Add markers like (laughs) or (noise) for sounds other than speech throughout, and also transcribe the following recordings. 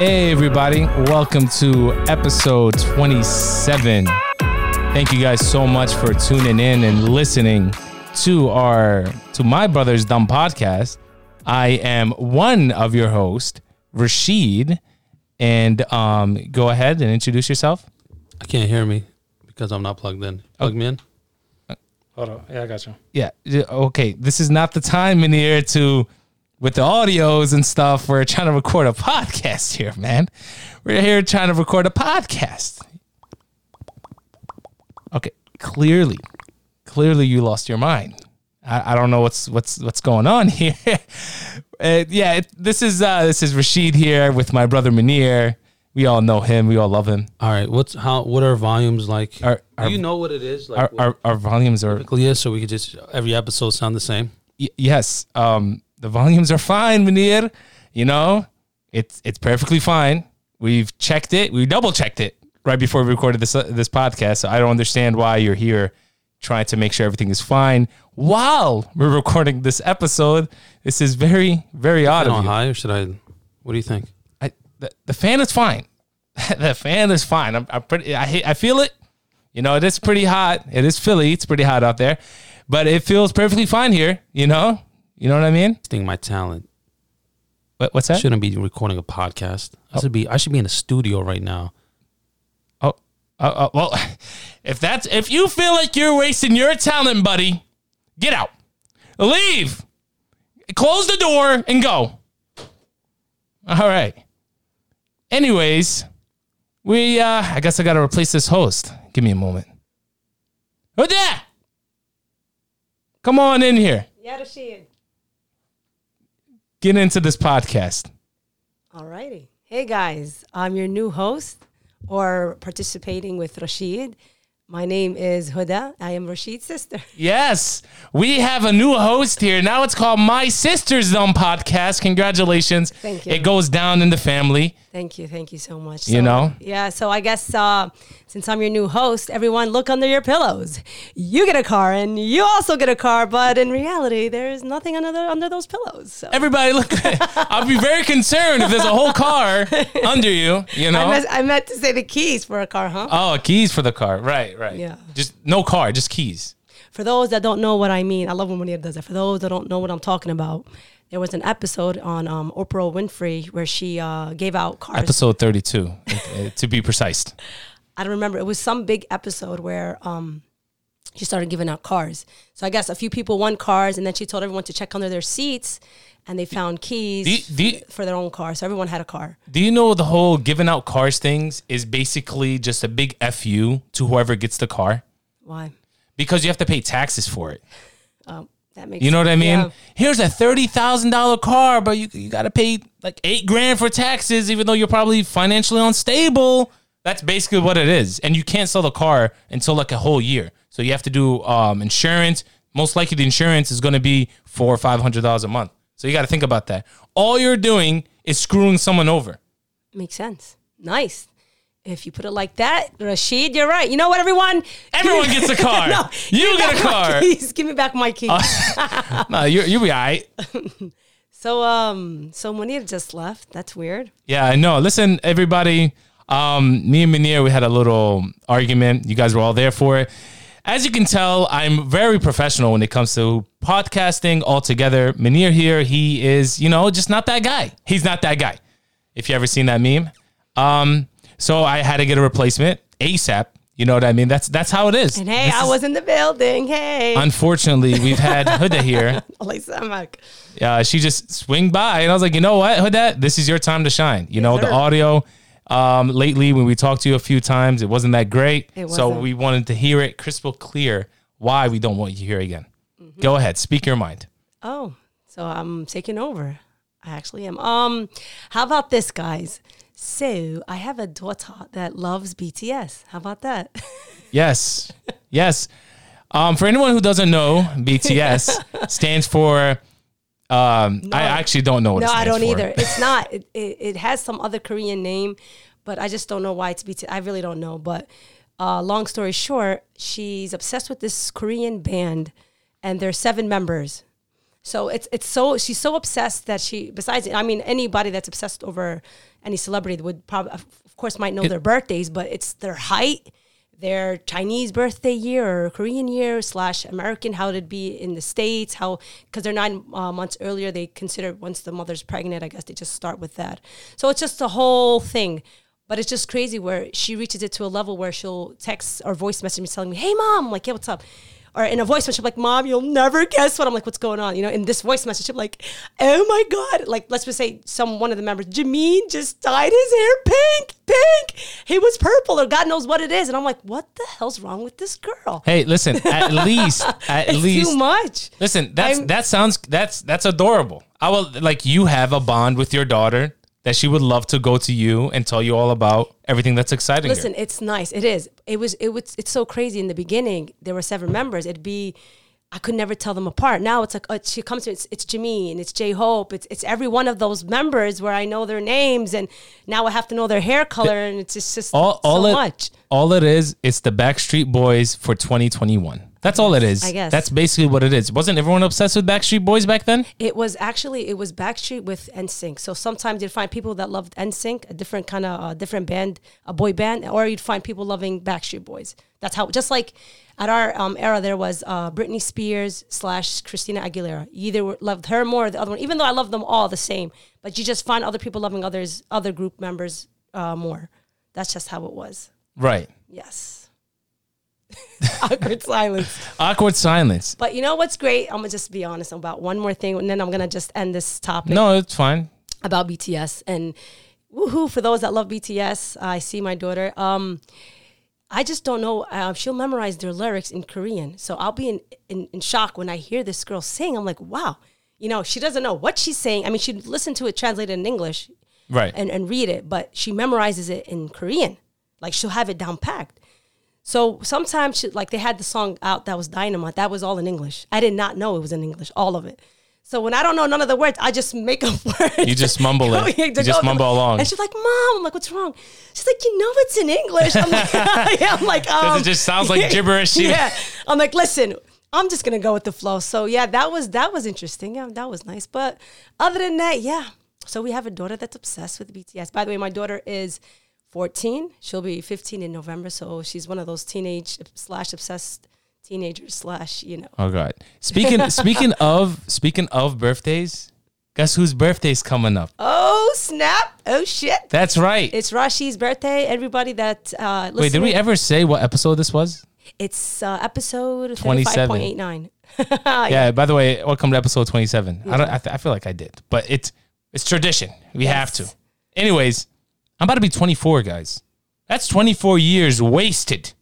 Hey, everybody. Welcome to episode 27. Thank you guys so much for tuning in and listening to our to my brother's dumb podcast. I am one of your hosts, Rashid, and um, go ahead and introduce yourself. I can't hear me because I'm not plugged in. Plug me in. Hold on. Yeah, I got you. Yeah. yeah, Okay. This is not the time in here to with the audios and stuff. We're trying to record a podcast here, man. We're here trying to record a podcast. Okay. Clearly, clearly, you lost your mind. I, I don't know what's what's what's going on (laughs) here. Uh, yeah, it, this is uh, this is Rashid here with my brother Munir. We all know him. We all love him. All right. What's how? What are volumes like? Our our, Do you know what it is? Like our, our, our volumes are typically is, so we could just every episode sound the same. Y- yes, um, the volumes are fine, Munir. You know, it's it's perfectly fine. We've checked it. We double checked it right before we recorded this uh, this podcast. So I don't understand why you're here trying to make sure everything is fine while we're recording this episode. This is very very odd of you. high or should I? What do you think? I, the, the fan is fine. (laughs) the fan is fine. I'm, I'm pretty. I hate- I feel it. You know, it is pretty hot. It is Philly. It's pretty hot out there, but it feels perfectly fine here. You know, you know what I mean. Think my talent. What, what's I that? shouldn't be recording a podcast. I should be. I should be in a studio right now. Oh, oh, oh, well, (laughs) if that's if you feel like you're wasting your talent, buddy, get out, leave, close the door, and go. All right. Anyways, we uh I guess I got to replace this host. Give me a moment. Who that? Come on in here. Yeah, Rashid. Get into this podcast. All righty. Hey guys, I'm your new host or participating with Rashid. My name is Huda. I am Rashid's sister. (laughs) Yes, we have a new host here. Now it's called My Sister's Dumb Podcast. Congratulations. Thank you. It goes down in the family. Thank you. Thank you so much. You So, know? Yeah. So I guess uh, since I'm your new host, everyone look under your pillows. You get a car and you also get a car, but in reality, there's nothing under, the, under those pillows. So. Everybody, look. (laughs) I'll be very concerned if there's a whole car (laughs) under you. You know. I, meant, I meant to say the keys for a car, huh? oh, keys for the car. Right, right. Yeah. Just no car, just keys. For those that don't know what I mean, I love when Munir does that. For those that don't know what I'm talking about, there was an episode on um, Oprah Winfrey where she uh, gave out cars. Episode 32, (laughs) uh, to be precise. I don't remember. It was some big episode where um, she started giving out cars. So I guess a few people won cars, and then she told everyone to check under their seats, and they found keys Do you- do you- for their own car. So everyone had a car. Do you know the whole giving out cars things is basically just a big fu to whoever gets the car Why? because you have to pay taxes for it. Um, that makes You know what I mean? Yeah. Here's a thirty thousand dollar car, but you you got to pay like eight grand for taxes, even though you're probably financially unstable. That's basically what it is, and you can't sell the car until like a whole year. So you have to do um, insurance. Most likely, the insurance is going to be four or five hundred dollars a month. So you got to think about that. All you're doing is screwing someone over. Makes sense. Nice. If you put it like that, Rashid, you're right. You know what, everyone? Everyone gets a (laughs) car. no, You get a car. Please Give me back my keys. (laughs) No, you you'll be all right. (laughs) so, um, so Munir just left. That's weird. Yeah, I know. Listen, everybody. Um, me and Munir, we had a little argument. You guys were all there for it. As you can tell, I'm very professional when it comes to podcasting altogether. Munir here, he is, you know, just not that guy. He's not that guy. If you ever seen that meme. Um, so I had to get a replacement ASAP. You know what I mean? That's that's how it is. And hey, This I is- was in the building. Hey, Unfortunately, we've had (laughs) Huda here. uh, she just swing by and I was like, you know what, Huda, this is your time to shine. You know, the audio um, lately when we talked to you a few times, it wasn't that great. Wasn't. So we wanted to hear it crystal clear why we don't want you here again. Mm-hmm. Go ahead, speak your mind. Oh, so I'm taking over. I actually am. Um, how about this, guys? So I have a daughter that loves BTS. How about that? (laughs) Yes, yes. Um, for anyone who doesn't know, (laughs) BTS stands for. Um, I actually don't know what no, I don't for. either. It's not. (laughs) It, it, it has some other Korean name, but I just don't know why it's BTS. I really don't know. But uh, long story short, she's obsessed with this Korean band, and there's seven members. So it's it's so she's so obsessed that she besides I mean anybody that's obsessed over any celebrity would probably of course might know their birthdays, but it's their height, their Chinese birthday year or Korean year slash American, how it'd be in the states, how because they're nine uh, months earlier, they consider once the mother's pregnant, I guess they just start with that. So it's just a whole thing. But it's just crazy where she reaches it to a level where she'll text or voice message me telling me, "Hey mom," I'm like, "Yeah, what's up?" Or in a voice message, I'm like, "Mom, you'll never guess what." I'm like, "What's going on?" You know, in this voice message, I'm like, "Oh my god!" Like, let's just say some one of the members, Jimin, just dyed his hair pink, pink. He was purple, or God knows what it is, and I'm like, "What the hell's wrong with this girl?" Hey, listen. At (laughs) least, at it's least, too much. Listen, that's I'm- that sounds that's that's adorable. I will like you have a bond with your daughter that she would love to go to you and tell you all about everything that's exciting. Listen, it's nice. It is. It was. It was. It's so crazy. In the beginning, there were seven members. It'd be. I could never tell them apart. Now it's like uh, she comes to it's, it's Jimin, it's J Hope, it's it's every one of those members where I know their names, and now I have to know their hair color, and it's just, it's just all, all so it, much. All it is, it's the Backstreet Boys for 2021. That's all it is. I guess. that's basically what it is. Wasn't everyone obsessed with Backstreet Boys back then? It was actually it was Backstreet with NSYNC. So sometimes you'd find people that loved NSYNC, a different kind of uh, different band, a boy band, or you'd find people loving Backstreet Boys. That's how just like at our um, era there was uh, Britney Spears slash Christina Aguilera. You either loved her more or the other one, even though I love them all the same. But you just find other people loving others, other group members uh, more. That's just how it was. Right. Yes. (laughs) Awkward silence. Awkward silence. But you know what's great? I'm gonna just be honest about one more thing, and then I'm gonna just end this topic No, it's fine. about BTS and woohoo for those that love BTS. I see my daughter. Um, I just don't know. Uh, she'll memorize their lyrics in Korean, so I'll be in, in in shock when I hear this girl sing. I'm like, wow. You know, she doesn't know what she's saying. I mean, she'd listen to it translated in English Right. and, and read it, but she memorizes it in Korean. Like she'll have it down packed. So sometimes, she, like they had the song out that was Dynamite. That was all in English. I did not know it was in English, all of it. So when I don't know none of the words, I just make up (laughs) words. You just mumble it. (laughs) You just mumble along. And she's like, "Mom," I'm like, "What's wrong?" She's like, "You know it's in English." I'm like, (laughs) yeah, I'm like, um, it just sounds like gibberish. yeah. I'm like, listen, I'm just gonna go with the flow. So yeah, that was that was interesting. Yeah, that was nice. But other than that, yeah. So we have a daughter that's obsessed with BTS. By the way, my daughter is 14. She'll be 15 in November. So she's one of those teenage slash obsessed teenagers slash you know. Oh god. Speaking (laughs) speaking of speaking of birthdays, guess whose birthday's coming up? Oh snap! Oh shit! That's right. It's Rashid's birthday. Everybody that uh, Wait, did we ever say what episode this was? It's uh, episode 27. (laughs) 35.89. Yeah. By the way, welcome to episode twenty-seven. I don't. I, th- I feel like I did, but it's it's tradition. We have to. Yes. Anyways, I'm about to be twenty-four, guys. That's twenty-four years wasted.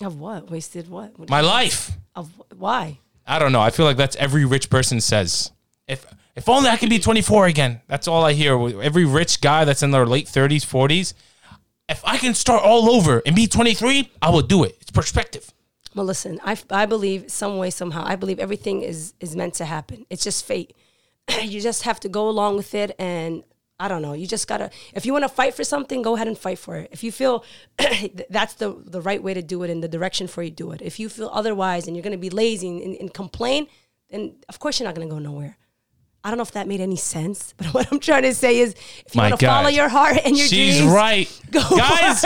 Of what? Wasted what? What- My life. Of why? I don't know. I feel like that's every rich person says. If if only I could be 24 again. That's all I hear. Every rich guy that's in their late 30s, 40s. If I can start all over and be 23, I will do it. It's perspective. Well, listen, I, I believe some way, somehow, I believe everything is, is meant to happen. It's just fate. (clears throat) you just have to go along with it. And I don't know, you just gotta, if you wanna fight for something, go ahead and fight for it. If you feel (clears throat) that's the, the right way to do it and the direction for you, do it. If you feel otherwise and you're gonna be lazy and, and, complain, then of course you're not gonna go nowhere. I don't know if that made any sense, (laughs) but what I'm trying to say is if you My wanna follow your heart and your She's dreams, right. (laughs) Go Guys,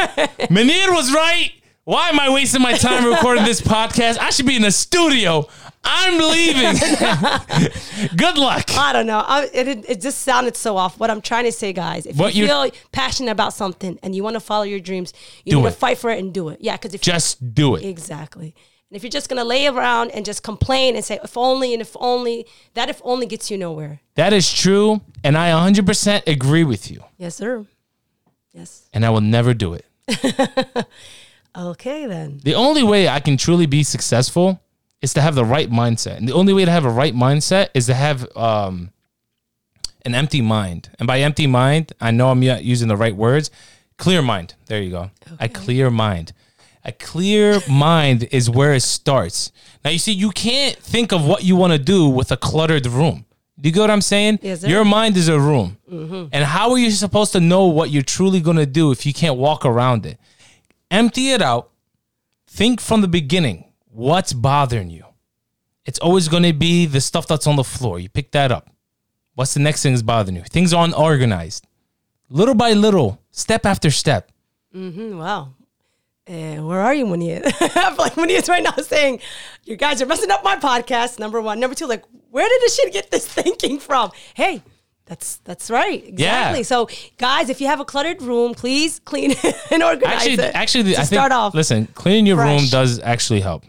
Munir was right. Why am I wasting my time recording this podcast? I should be in the studio. I'm leaving. (laughs) Good luck. I don't know. I, it, it, just sounded so off. What I'm trying to say, guys, if What you feel passionate about something and you want to follow your dreams, you need it. to fight for it and do it. Yeah, because if Just do it. exactly, and if you're just gonna lay around and just complain and say if only and if only, that if only gets you nowhere. That is true. And I 100% agree with you. Yes, sir. Yes. And I will never do it. (laughs) Okay then. The only way I can truly be successful is to have the right mindset. And the only way to have a right mindset is to have um, an empty mind. And by empty mind, I know I'm not using the right words. Clear mind. There you go. A clear mind. A clear mind is where it starts. Now, you see, you can't think of what you want to do with a cluttered room. Do you get what I'm saying? Yes. Your mind is a room. And how are you supposed to know what you're truly going to do if you can't walk around it? Empty it out think from the beginning what's bothering you it's always going to be the stuff that's on the floor. You pick that up. What's the next thing that's bothering you? Things are unorganized. Little by little, step after step. Mm-hmm, wow. Where are you, Munir? (laughs) I feel like Munir right now saying, you guys are messing up my podcast, number one. Number two, like, where did this shit get this (laughs) thinking from? Hey, that's that's right. Exactly. Yeah. So, guys, if you have a cluttered room, please clean (laughs) and organize Actually, it. actually, to I think, start off. listen, cleaning your room does actually help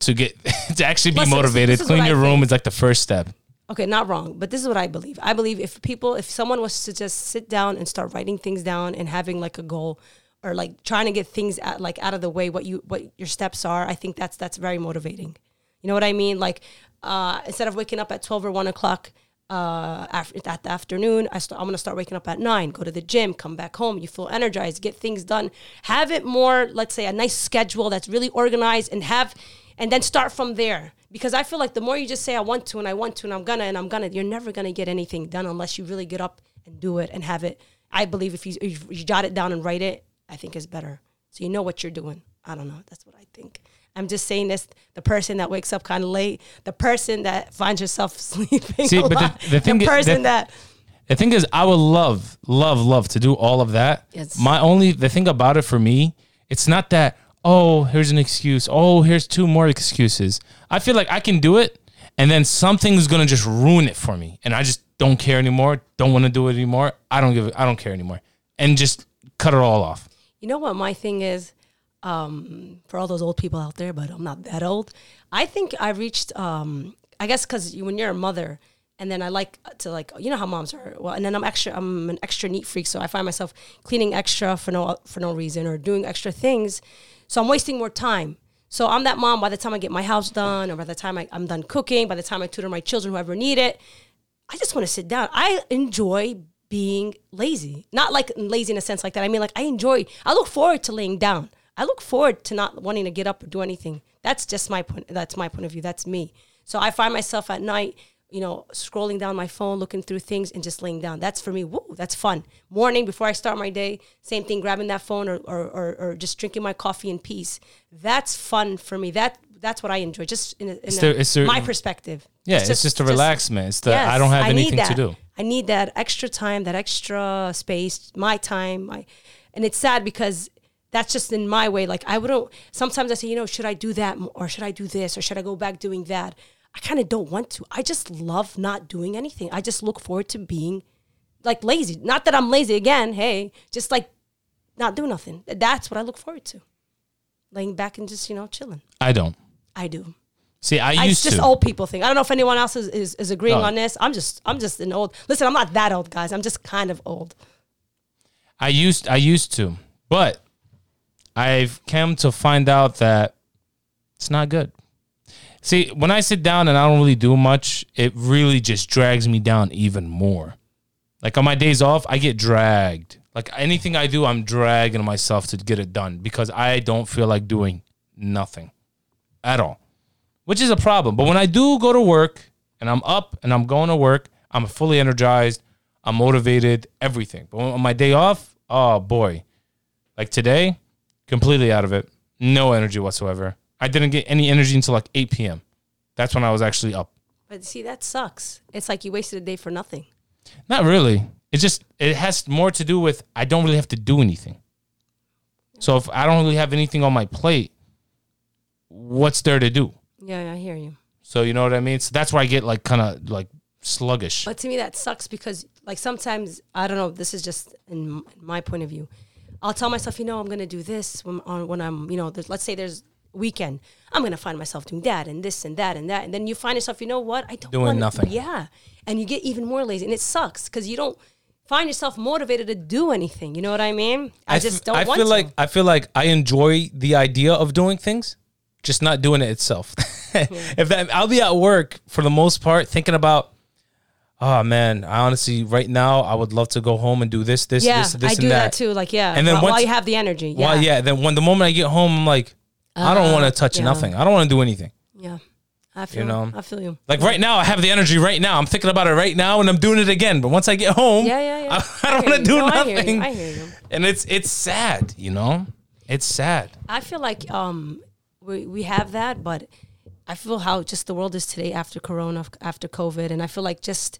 to get (laughs) to actually be Listen, motivated. Clean your room is like the first step. okay, not wrong, but this is what I believe. I believe if people, if someone was to just sit down and start writing things down and having like a goal, or like trying to get things at, like out of the way, what you what your steps are, I think that's that's very motivating. You know what I mean? Like uh, instead of waking up at twelve or one o'clock. Uh, after at the afternoon, I start, I'm gonna start waking up at nine. Go to the gym, come back home. You feel energized, get things done. Have it more, let's say, a nice schedule that's really organized, and have, and then start from there because I feel like the more you just say I want to and I want to and I'm gonna and I'm gonna, you're never gonna get anything done unless you really get up and do it and have it. I believe if you if you jot it down and write it, I think is better. So you know what you're doing. I don't know. That's what I think. I'm just saying this: the person that wakes up kind of late, the person that finds yourself (laughs) sleeping See, a but the- lot, the thing i- person the- that The thing is, I would love, love, love to do all of that. Yes. My only the thing about it for me, it's not that. Oh, here's an excuse. Oh, here's two more excuses. I feel like I can do it, and then something's gonna just ruin it for me, and I just don't care anymore. Don't want to do it anymore. I don't give. I don't care anymore, and just cut it all off. You know what my thing is? Um, for all those old people out there, but I'm not that old. I think I reached. Um, I guess because you, when you're a mother, and then I like to like you know how moms are. Well, and then I'm extra. I'm an extra neat freak, so I find myself cleaning extra for no for no reason or doing extra things. So I'm wasting more time. So I'm that mom. By the time I get my house done, or by the time I, I'm done cooking, by the time I tutor my children, whoever need it, I just want to sit down. I enjoy being lazy. Not like lazy in a sense like that. I mean, like I enjoy, I look forward to laying down. I look forward to not wanting to get up or do anything. That's just my point. That's my point of view. That's me. So I find myself at night, you know, scrolling down my phone, looking through things and just laying down. That's for me. Woo, that's fun. Morning before I start my day, same thing, grabbing that phone or, or, or, or just drinking my coffee in peace. That's fun for me. That that's what I enjoy. Just in, a, in It's a- the- it's the- my perspective. Yeah, it's, just, a relaxment. It's the I don't have I anything to do. I need that extra time, that extra space, my time. My, and it's sad because that's just in my way. Like I wouldn't. Sometimes I say, you know, should I do that or should I do this or should I go back doing that? I kind of don't want to. I just love not doing anything. I just look forward to being like lazy. Not that I'm lazy again. Hey, just like not do nothing. That's what I look forward to. Laying back and just you know chilling. I don't. I do. See, I I- used it's just to. old people thing. I don't know if anyone else is, is, is agreeing No. on this. I'm just I'm just an old. Listen, I'm not that old, guys. I'm just kind of old. I used I used to, but I've come to find out that it's not good. See, when I sit down and I don't really do much, it really just drags me down even more. Like on my days off, I get dragged. Like anything I do, I'm dragging myself to get it done because I don't feel like doing nothing at all, which is a problem. But when I do go to work and I'm up and I'm going to work, I'm fully energized, I'm motivated, everything. But on my day off, oh boy, like today, completely out of it, no energy whatsoever. I didn't get any energy until like 8 p.m. That's when I was actually up. But see, that sucks. It's like you wasted a day for nothing. Not really. It just it has more to do with I don't really have to do anything. So if I don't really have anything on my plate, what's there to do? Yeah, I hear you. So you know what I mean? So that's why I get like kind of like sluggish. But to me, that sucks because like sometimes I don't know. This is just in my point of view. I'll tell myself, you know, I'm gonna do this when, on, when I'm, you know, let's say there's weekend. I'm gonna find myself doing that and this and that and that, and then you find yourself, you know what? I don't Doing wanna- nothing. Yeah, and you get even more lazy, and it sucks because you don't find yourself motivated to do anything. You know what I mean? I, just don't I want feel to. like I feel like I enjoy the idea of doing things, just not doing it itself. (laughs) if that, I'll be at work for the most part thinking about. Oh man, I honestly right now I would love to go home and do this, this, yeah, this, this, I and do that. that. too. Like, yeah, And then while, while you have the energy, yeah, Well, yeah. Then when the moment I get home, I'm like, I don't want to touch yeah. nothing. I don't want to do anything. yeah. I feel, you know? I feel you. Like right now, I have the energy right now. I'm thinking about it right now, and I'm doing it again. But once I get home, Yeah, yeah, yeah. I, (laughs) I don't want to do No, I hear nothing. I hear you. And it's it's sad, you know. It's sad. I feel like um we we have that, but I feel how just the world is today after Corona, after COVID, and I feel like just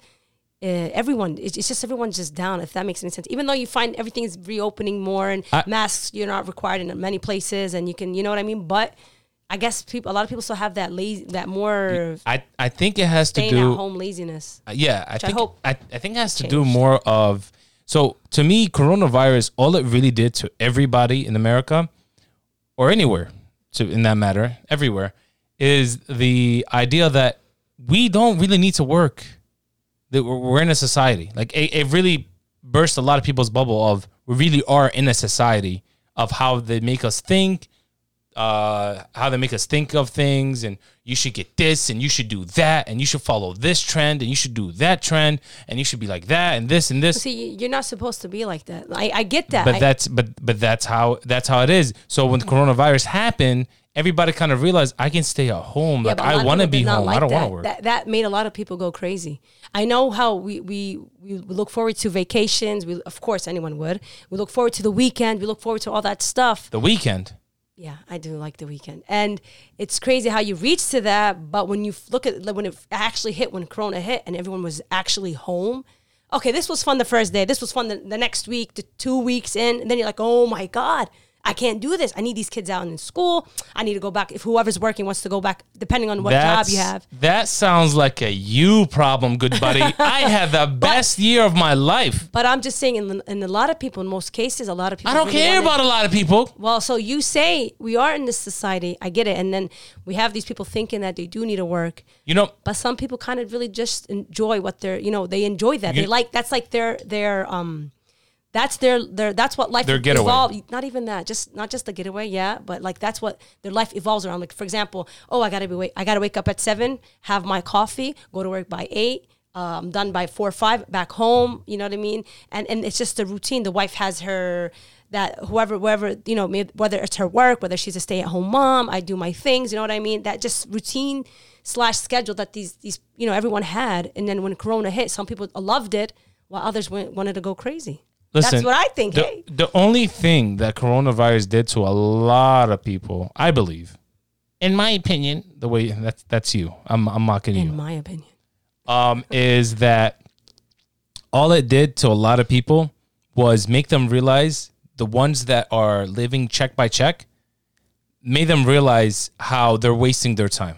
uh, everyone, it's, it's just everyone's just down. If that makes any sense, even though you find everything is reopening more and I- masks you're not required in many places, and you can, you know what I mean. But I guess people, a lot of people still have that lazy, that more I, I think it has to do at home laziness. Uh, Yeah, I I think hope I, I think it has to do more of so to me, coronavirus, all it really did to everybody in America or anywhere, to in that matter, everywhere, is the idea that we don't really need to work. That we're, in a society. Like it, it really burst a lot of people's bubble of we really are in a society of how they make us think, uh, how they make us think of things, and you should get this, and you should do that, and you should follow this trend, and you should do that trend, and you should be like that, and this and this. See, you're not supposed to be like that. I, I get that. But I- that's but but that's how that's how it is. So when the coronavirus happened, everybody kind of realized I can stay at home. Yeah, like but a lot I want to be home. like I don't want to work. That that made a lot of people go crazy. I know how we we we look forward to vacations. We of course anyone would. We look forward to the weekend. We look forward to all that stuff. the weekend. Yeah, I do like the weekend, and it's crazy how you reach to that. But when you look at like, when it actually hit, when Corona hit, and everyone was actually home. Okay, this was fun the first day. This was fun the, the next week, the two weeks in, and then you're like, oh my god, I can't do this. I need these kids out in school. I need to go back. If whoever's working wants to go back, depending on what job you have. That sounds like a you problem, good buddy. (laughs) I had the best year of my life. But I'm just saying, in, in a lot of people, in most cases, a lot of people. I don't really care about a lot of people. Well, so you say we are in this society. I get it, and then we have these people thinking that they do need to work, You know, but some people kind of really just enjoy what they're. You know, they enjoy that. You- they like that's like their their um. That's their their that's what life Their getaway. evolved. Not even that, just not just the getaway, yeah, but like that's what their life evolves around. Like for example, oh, I gotta be wait, I gotta wake up at seven, have my coffee, go to work by eight, I'm done by four or five, back home. You know what I mean? And and it's just a routine. The wife has her that whoever wherever you know whether it's her work, whether she's a stay at home mom, I do my things. You know what I mean? That just routine slash schedule that these these you know everyone had. And then when Corona hit, some people loved it, while others went, wanted to go crazy. Listen. That's what I think. The, hey, the only thing that coronavirus did to a lot of people, I believe, in my opinion, the way that's that's you. I'm I'm mocking you. in my opinion. um, is that all it did to a lot of people was make them realize the ones that are living check by check made them realize how they're wasting their time.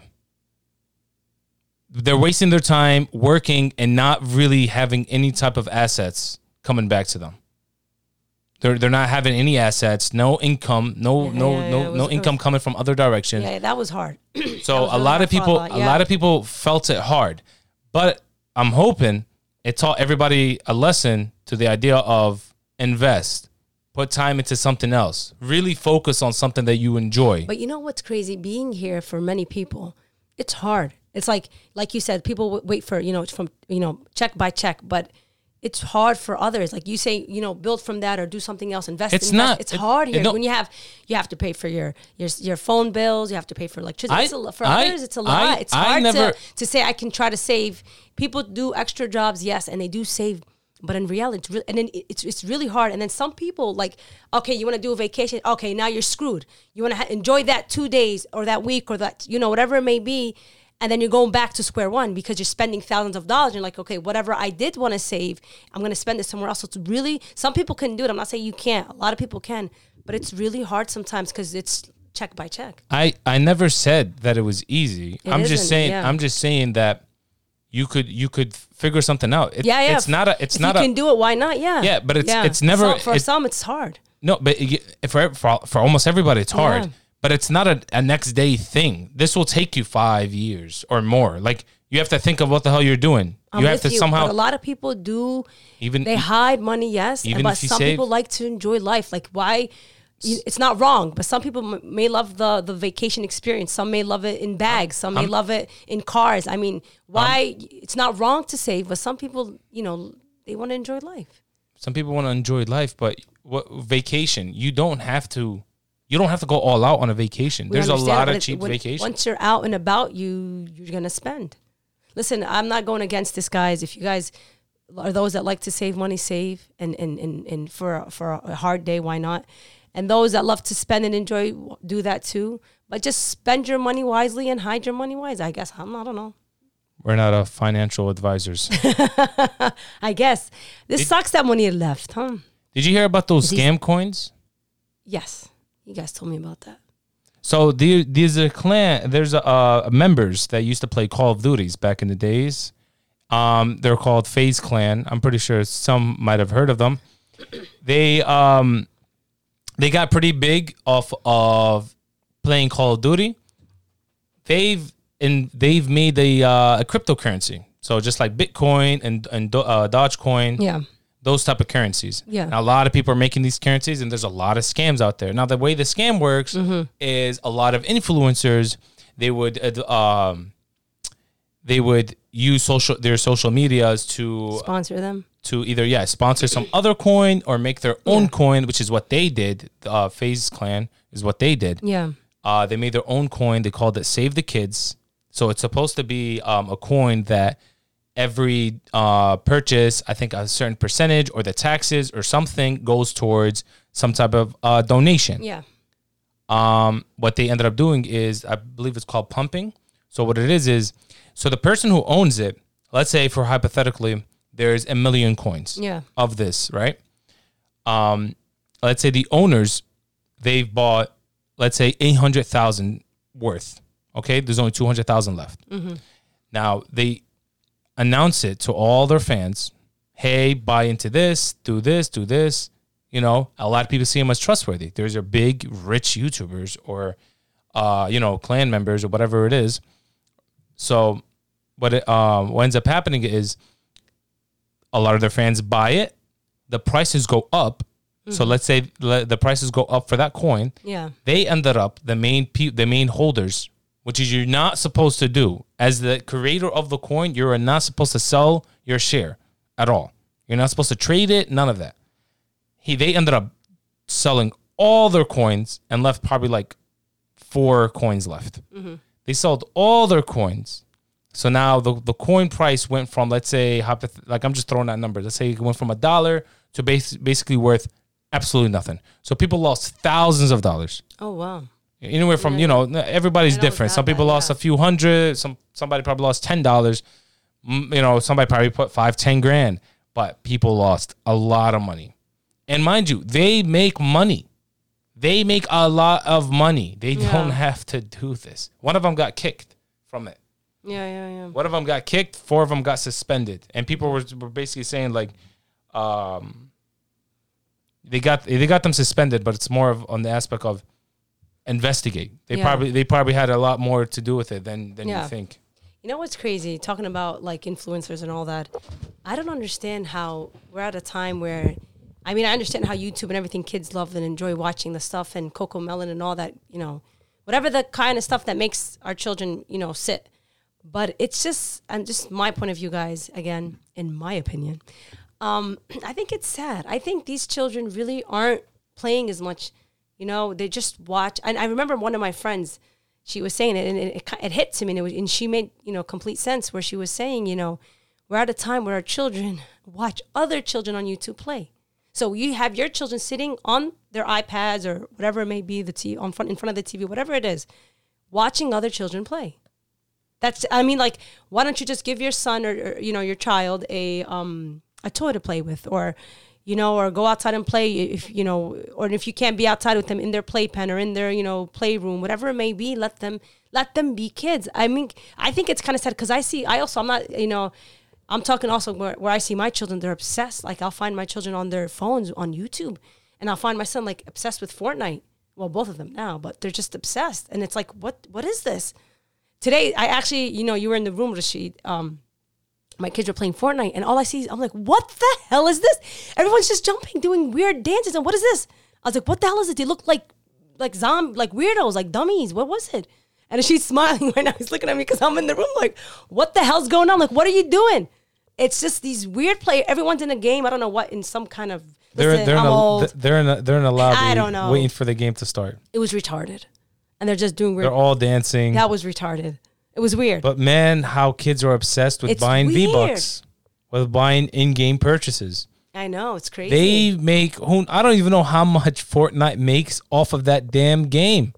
They're wasting their time working and not really having any type of assets coming back to them. They're, they're not having any assets, no income, no Yeah, no yeah, yeah, no was- no was- income coming from other directions. Yeah, that was hard. (clears throat) So was a really lot of people, lot, a lot of people felt it hard, but I'm hoping it taught everybody a lesson to the idea of invest, put time into something else, really focus on something that you enjoy. But you know what's crazy? Being here for many people, it's hard. It's like like you said, people wait for you know from you know check by check, but it's hard for others. Like you say, you know, build from that or do something else. Invest. It's invest. not- It's it- hard here don't- when you have you have to pay for your your your phone bills. You have to pay for electricity. I- It's a for I- others, it's a lot. it's hard never- to to say I can try to save. People do extra jobs, yes, and they do save. But in reality, it's really, and then it's it's really hard. And then some people like, okay, you want to do a vacation, okay, now you're screwed. You want to ha- enjoy that two days or that week or that you know whatever it may be, and then you're going back to square one because you're spending thousands of dollars. You're like, okay, whatever I did want to save, I'm going to spend it somewhere else. So it's really some people can do it. I'm not saying you can't. A lot of people can, but it's really hard sometimes because it's check by check. I I never said that it was easy. It I'm just saying yeah. I'm just saying that you could you could figure something out. It, Yeah, yeah. It's not a it's if not you a can do it, why not? Yeah. Yeah, but it's- it's never- So- for it- some. It's hard. No, but it- for for, for almost everybody, it's hard. Yeah. But it's not a, a next day thing. This will take you five years or more. Like you have to think of what the hell you're doing. I'm you have to somehow But a lot of people do. even They hide money, yes, Even but you some save- people like to enjoy life. Like why? It's not wrong, but some people m- may love the the vacation experience. Some may love it in bags. Some may love it in cars. I mean, why? it's not wrong to save, but some people, you know, they want to enjoy life. some people want to enjoy life, but what vacation? You don't have to. You don't have to go all out on a vacation. We There's a lot of cheap when- vacations. Once you're out and about, you you're gonna spend. Listen, I'm not going against this, guys. If you guys are those that like to save money, save, and and and, and for a- for a hard day, why not? And those that love to spend and enjoy, do that too. But just spend your money wisely and hide your money wise. I guess I'm. I don't know. We're not a financial advisors. (laughs) I guess this sucks that money left, huh? Did you hear about those These- scam coins? Yes, you guys told me about that. So the, these are clan. There's uh, members that used to play Call of Duties back in the days. Um, they're called FaZe Clan. I'm pretty sure some might have heard of them. They um, they got pretty big off of playing Call of Duty. They've and they've made a, uh, a cryptocurrency. So just like Bitcoin and and uh, Dogecoin Yeah. Those type of currencies. Yeah. Now, a lot of people are making these currencies, and there's a lot of scams out there. Now, the way the scam works Mm-hmm. is a lot of influencers they would uh, um, they would use social their social medias to Sponsor them. to either yeah sponsor some other coin or make their own Yeah. coin, which is what they did. Uh, FaZe Clan is what they did. Yeah. Uh, they made their own coin. They called it Save the Kids. So it's supposed to be um, a coin that every uh, purchase, I think a certain percentage or the taxes or something goes towards some type of uh, donation. Yeah. Um, what they ended up doing is, I believe it's called pumping. So what it is is, so the person who owns it, let's say for hypothetically, there's a million coins Yeah. of this, right? Um, let's say the owners, they've bought, let's say eight hundred thousand worth. Okay, there's only two hundred thousand left. Now they announce it to all their fans. Hey, buy into this, do this, do this. You know, a lot of people see them as trustworthy. There's your big, rich YouTubers or, uh, you know, clan members or whatever it is. So, what it, um, what ends up happening is a lot of their fans buy it. The prices go up. So let's say le- the prices go up for that coin. Yeah. They ended up the main pe- the main holders, which is you're not supposed to do as the creator of the coin. You're not supposed to sell your share at all. You're not supposed to trade it. None of that. He they ended up selling all their coins and left probably like four coins left. Mm-hmm. They sold all their coins. So now the, the coin price went from let's say like I'm just throwing that number. Let's say it went from a dollar to bas- basically worth absolutely nothing. So people lost thousands of dollars. Oh wow. Anywhere from you know everybody's I know it's different. Some people bad, lost yeah. a few hundred. Some somebody probably lost ten dollars. You know somebody probably put five ten grand. But people lost a lot of money. And mind you, they make money. They make a lot of money. They Yeah. don't have to do this. One of them got kicked from it. Yeah. Yeah. Yeah. One of them got kicked. Four of them got suspended. And people were, were basically saying like, um, they got they got them suspended, but it's more of on the aspect of investigate. They Yeah. probably they probably had a lot more to do with it than than Yeah. you think. You know what's crazy? Talking about like influencers and all that. I don't understand how we're at a time where, I mean, I understand how YouTube and everything kids love and enjoy watching the stuff and Coco Melon and all that, you know, whatever the kind of stuff that makes our children, you know, sit. But it's just, and just my point of view, guys, again, in my opinion, um, (clears throat) I think it's sad. I think these children really aren't playing as much. You know, they just watch. And I remember one of my friends, she was saying it, and it, it, it hit to me, and, it was, and she made you know complete sense. Where she was saying, you know, we're at a time where our children watch other children on YouTube play. So you have your children sitting on their iPads or whatever it may be, the on front in front of the TV, whatever it is, watching other children play. That's I mean, like, why don't you just give your son or, or you know your child a um a toy to play with, or you know, or go outside and play if you know, or if you can't be outside with them in their playpen or in their you know playroom, whatever it may be, let them let them be kids. I mean, I think it's kind of sad because I see I also I'm not you know. I'm talking also where, where I see my children, they're obsessed. Like I'll find my children on their phones on YouTube, and I'll find my son like obsessed with Fortnite. Well, both of them now, but they're just obsessed, and it's like, what what is this? Today, I actually, you know, you were in the room, Rashid. Um, my kids were playing Fortnite, and all I see is, I'm like, what the hell is this? Everyone's just jumping, doing weird dances, and what is this? I was like, what the hell is it? They look like, like zombie, like weirdos, like dummies. What was it? And she's (laughs) smiling right now. He's looking at me because I'm in the room, like, what the hell's going on? Like, what are you doing? It's just these weird play. Everyone's in a game. I don't know what in some kind of. They're listen, they're in a, they're in a, they're in a lobby. I don't know. waiting for the game to start. it was retarded, and they're just doing weird. They're all dancing. that was retarded. It was weird. But man, how kids are obsessed with It's buying V. Bucks, with buying in-game purchases. I know it's crazy. They make who I don't even know how much Fortnite makes off of that damn game.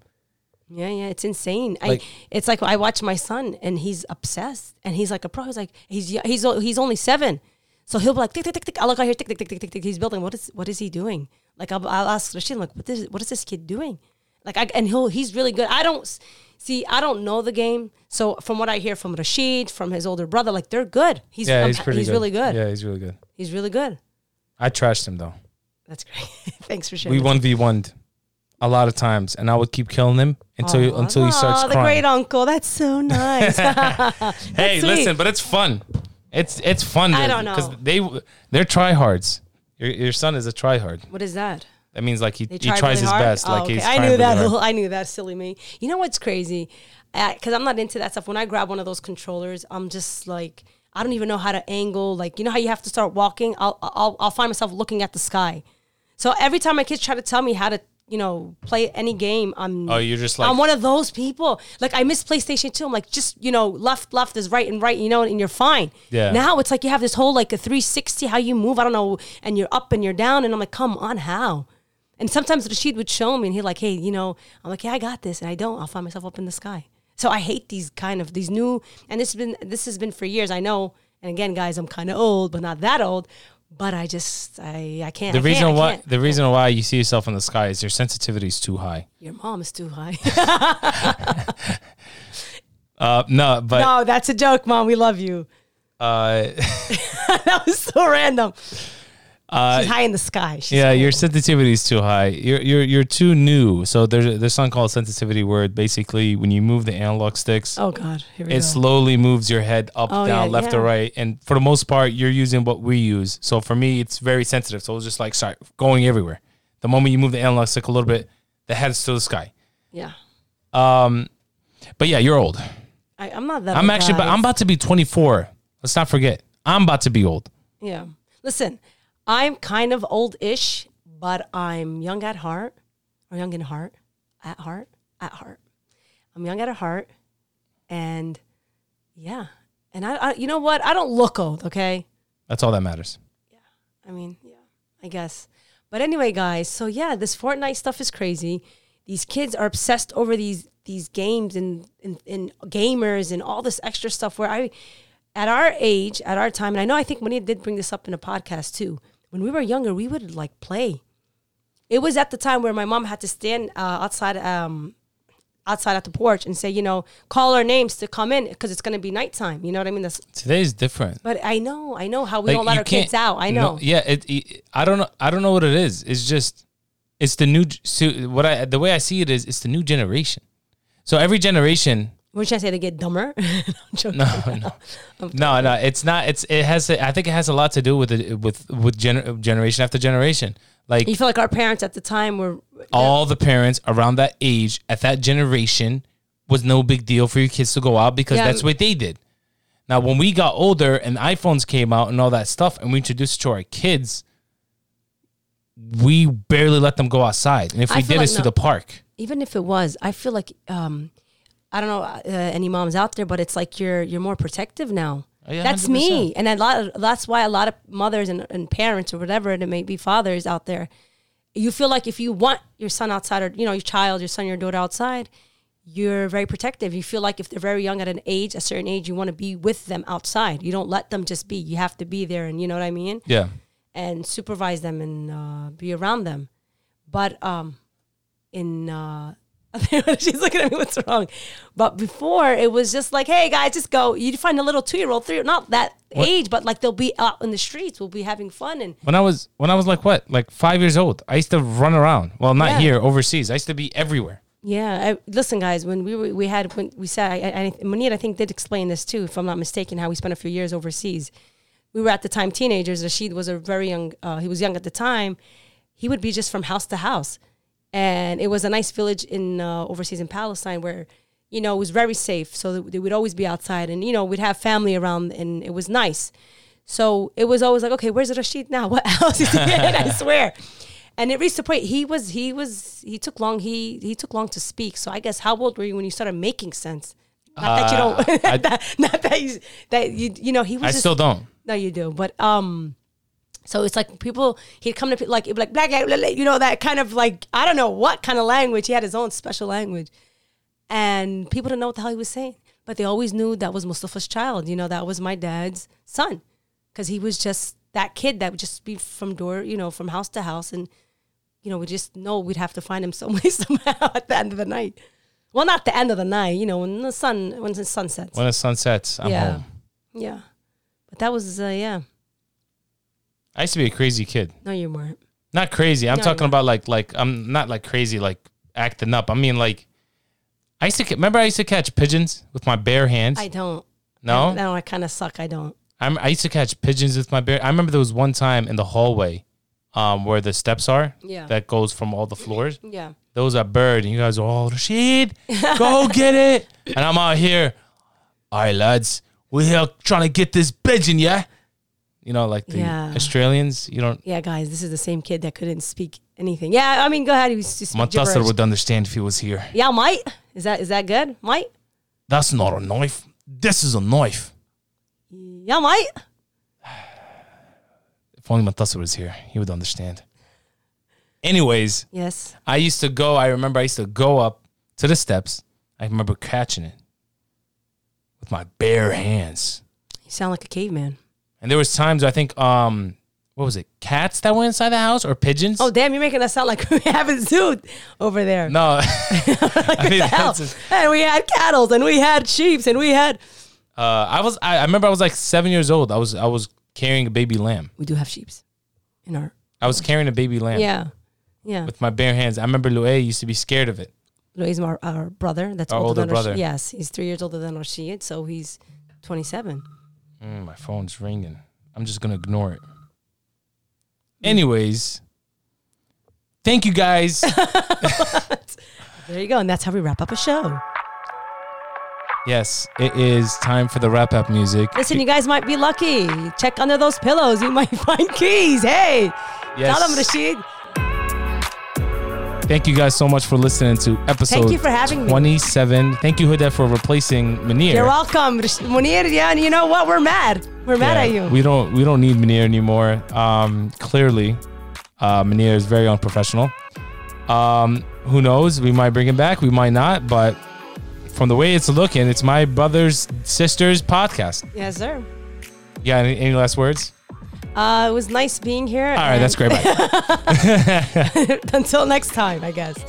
Yeah, yeah, it's insane. Like- I, it's like I watch my son, and he's obsessed, and he's like a pro. He's like he's he's o- he's only seven, so he'll be like tick tick tick tick. I look out here, tick tick tick tick tick tick. He's building. What is what is he doing? Like I'll, I'll ask Rashid, like what is what is this kid doing? Like I and he'll he's really good. I don't s- see. I don't know the game, so from what I hear from Rashid, from his older brother, like they're good. He's Yeah, he's pretty. he's good. really good. Yeah, he's really good. He's really good. I trashed him though. That's great. (laughs) Thanks for sharing. We one v one a lot of times, and I would keep killing him until Aw, until he starts the crying. great uncle. That's so (laughs) nice. (laughs) hey, sweet. listen, but it's fun. It's it's fun. I don't know because they they're tryhards. Your your son is a tryhard. what is that? That means like he, he tries really his hard? best. Oh, Like okay. he's I knew that. I knew that. Silly me. You know what's crazy? Because I'm not into that stuff. When I grab one of those controllers, I'm just like, I don't even know how to angle. Like, you know how you have to start walking? I'll I'll, I'll find myself looking at the sky. So every time my kids try to tell me how to, you know, play any game, I'm Oh, you're just like I'm one of those people. Like I miss PlayStation 2. I'm like, just you know, left, left is right, and right, you know, and you're fine. Yeah. Now it's like you have this whole like a 360 how you move. I don't know, and you're up and you're down, and I'm like, come on, how? And sometimes Rashid would show me, and he's like, hey, you know, I'm like, yeah, I got this, and I don't. I'll find myself up in the sky. So I hate these kind of these new, and this has been this has been for years. I know, and again, guys, I'm kind of old, but not that old. But I just I I can't. the I can't, reason why the reason why you see yourself in the sky is your sensitivity is too high. your mom is too high. (laughs) Uh, no, but no, that's a joke, mom. We love you. uh, (laughs) that was so random. Uh, She's high in the sky. She's yeah, your sensitivity is too high. You're you're you're too new. So there's there's something called sensitivity where it basically when you move the analog sticks, Oh God, here we it go. slowly moves your head up, Oh, down, yeah, left or right. And for the most part, you're using what we use. So for me, it's very sensitive. So it's just like sorry, going everywhere. The moment you move the analog stick a little bit, the head's to the sky. yeah, Um, but yeah, you're old. I, I'm not that. I'm old, actually, but guys. I'm about to be 24. Let's not forget, I'm about to be old. Yeah. Listen, I'm kind of old-ish, but I'm young at heart, or young in heart, at heart, at heart. I'm young at heart, and yeah, and I, I, you know what? I don't look old. Okay. That's all that matters. Yeah. I mean, yeah, I guess. But anyway, guys, so yeah, this Fortnite stuff is crazy. These kids are obsessed over these these games and, and, and gamers and all this extra stuff where I at our age, at our time, and I know I think Munir did bring this up in a podcast too. When we were younger, we would like play. It was at the time where my mom had to stand uh, outside um, outside at the porch and say, you know, call our names to come in because it's going to be nighttime. You know what I mean? That's, Today's different. but I know, I know how we Like, don't let our kids out. I no, know. yeah, it, it- I don't know. I don't know what it is. It's just, it's the new. So what I the way I see it is, it's the new generation. So every generation. What should to say? They get dumber? (laughs) No, no, (laughs) no, no. It's not. It's it has. I think it has a lot to do with it with with gener, generation after generation. Like You feel like our parents at the time were all the parents around that age at that generation was no big deal for your kids to go out because Yeah. that's what they did. Now, when we got older and iPhones came out and all that stuff, and we introduced it to our kids, we barely let them go outside. And if I we did, like it's to the park. even if it was. I feel like um, I don't know uh, any moms out there, but it's like you're you're more protective now. Oh, yeah, that's 100%. me, and a lot. Of, that's why a lot of mothers and, and parents or whatever it may be, fathers out there, you feel like if you want your son outside or you know your child, your son, your daughter outside, you're very protective. You feel like if they're very young at an age, a certain age, you want to be with them outside. You don't let them just be. You have to be there, and you know what I mean. Yeah. and supervise them and uh, be around them. But um, in uh, (laughs) she's looking at me, what's wrong? But before it was just like, hey guys, just go. You'd find a little two year old, three, not that age, but like they'll be out in the streets, we'll be having fun and When I was when I was like what, like five years old, I used to run around. Well, not Yeah. here, overseas. I used to be everywhere. Yeah, I, listen, guys. When we were, we had when we said, I, I, Munir, I think did explain this too, if I'm not mistaken, how we spent a few years overseas. We were at the time teenagers. Rashid was a very young. Uh, he was young at the time. He would be just from house to house, and it was a nice village in uh, overseas in Palestine where, you know, it was very safe. So they would always be outside, and you know, we'd have family around, and it was nice. So it was always like, okay, where's Rashid now? (laughs) What else is he in? I (laughs) swear. And it reached the point he was he was he took long he he took long to speak. So I guess how old were you when you started making sense? Not that you don't Uh, (laughs) I- that, not that you that you you know he was I just, still don't. no you do but um so it's like people he'd come to like like blah, blah, blah, blah, you know that kind of like I don't know what kind of language he had his own special language and people didn't know what the hell he was saying. But they always knew that was Mustafa's child. You know, that was my dad's son, because he was just that kid that would just be from door, you know, from house to house, and you know, we just know we'd have to find him (laughs) some way somehow at the end of the night. Well, not the end of the night, you know, when the sun when the sun sets. When the sun sets, I'm Yeah. home. Yeah, but that was uh, yeah. I used to be a crazy kid. No, you weren't. Not crazy. I'm No, talking no. about like like I'm not like crazy like acting up. I mean like I used to ca- remember I used to catch pigeons with my bare hands. I don't. no, no, I kind of suck. I don't. I'm, I used to catch pigeons with my bare. I remember there was one time in the hallway, um, where the steps are. Yeah. That goes from all the floors. (clears throat) Yeah. Those are bird, and you guys are all Rashid, go (laughs) get it. And I'm out here. All right, lads, we're here trying to get this pigeon, yeah. You know, like the Yeah. Australians. You don't. Yeah, guys, this is the same kid that couldn't speak anything. Yeah, I mean, go ahead. He to speak Montasser would understand if he was here. Yeah, might. Is that is that good? Might. That's not a knife. This is a knife. Yeah, might. (sighs) If only Montasser was here, he would understand. Anyways, Yes. I used to go. I remember I used to go up to the steps. I remember catching it with my bare hands. You sound like a caveman. And there was times I think, um, what was it? Cats that went inside the house or pigeons? Oh, damn! You're making us sound like (laughs) we have a zoo over there. no. (laughs) (laughs) I mean, Hell. that's- And we had cattle, and we had sheep, and we had. uh, I was. I, I remember I was like seven years old. I was. I was carrying a baby lamb. We do have sheeps in our. I was carrying a baby lamb Yeah. Yeah. with my bare hands. I remember Louis used to be scared of it. He's our, our brother. That's Our older, older than brother. Rashid. Yes, he's three years older than Rashid, so he's 27. Mm, my phone's ringing. I'm just gonna ignore it. Anyways, thank you guys. (laughs) There you go, and that's how we wrap up a show. yes, it is time for the wrap up music. Listen, you guys might be lucky. Check under those pillows. You might (laughs) find keys. Hey, Yes. tell them, Rashid. Thank you guys so much for listening to episode you for having me. 27. Thank you, Huda, for replacing Munir. You're welcome, Munir. Yeah, and you know what? We're mad. We're mad at you. We don't we don't need Munir anymore. Um, clearly, uh, Munir is very unprofessional. Um, who knows? We might bring him back. We might not. But from the way it's looking, it's my brother's sister's podcast. yes, sir. Yeah. Any, any last words? Uh, it was nice being here. All right, that's great. Bye. (laughs) (laughs) (laughs) Until next time, I guess.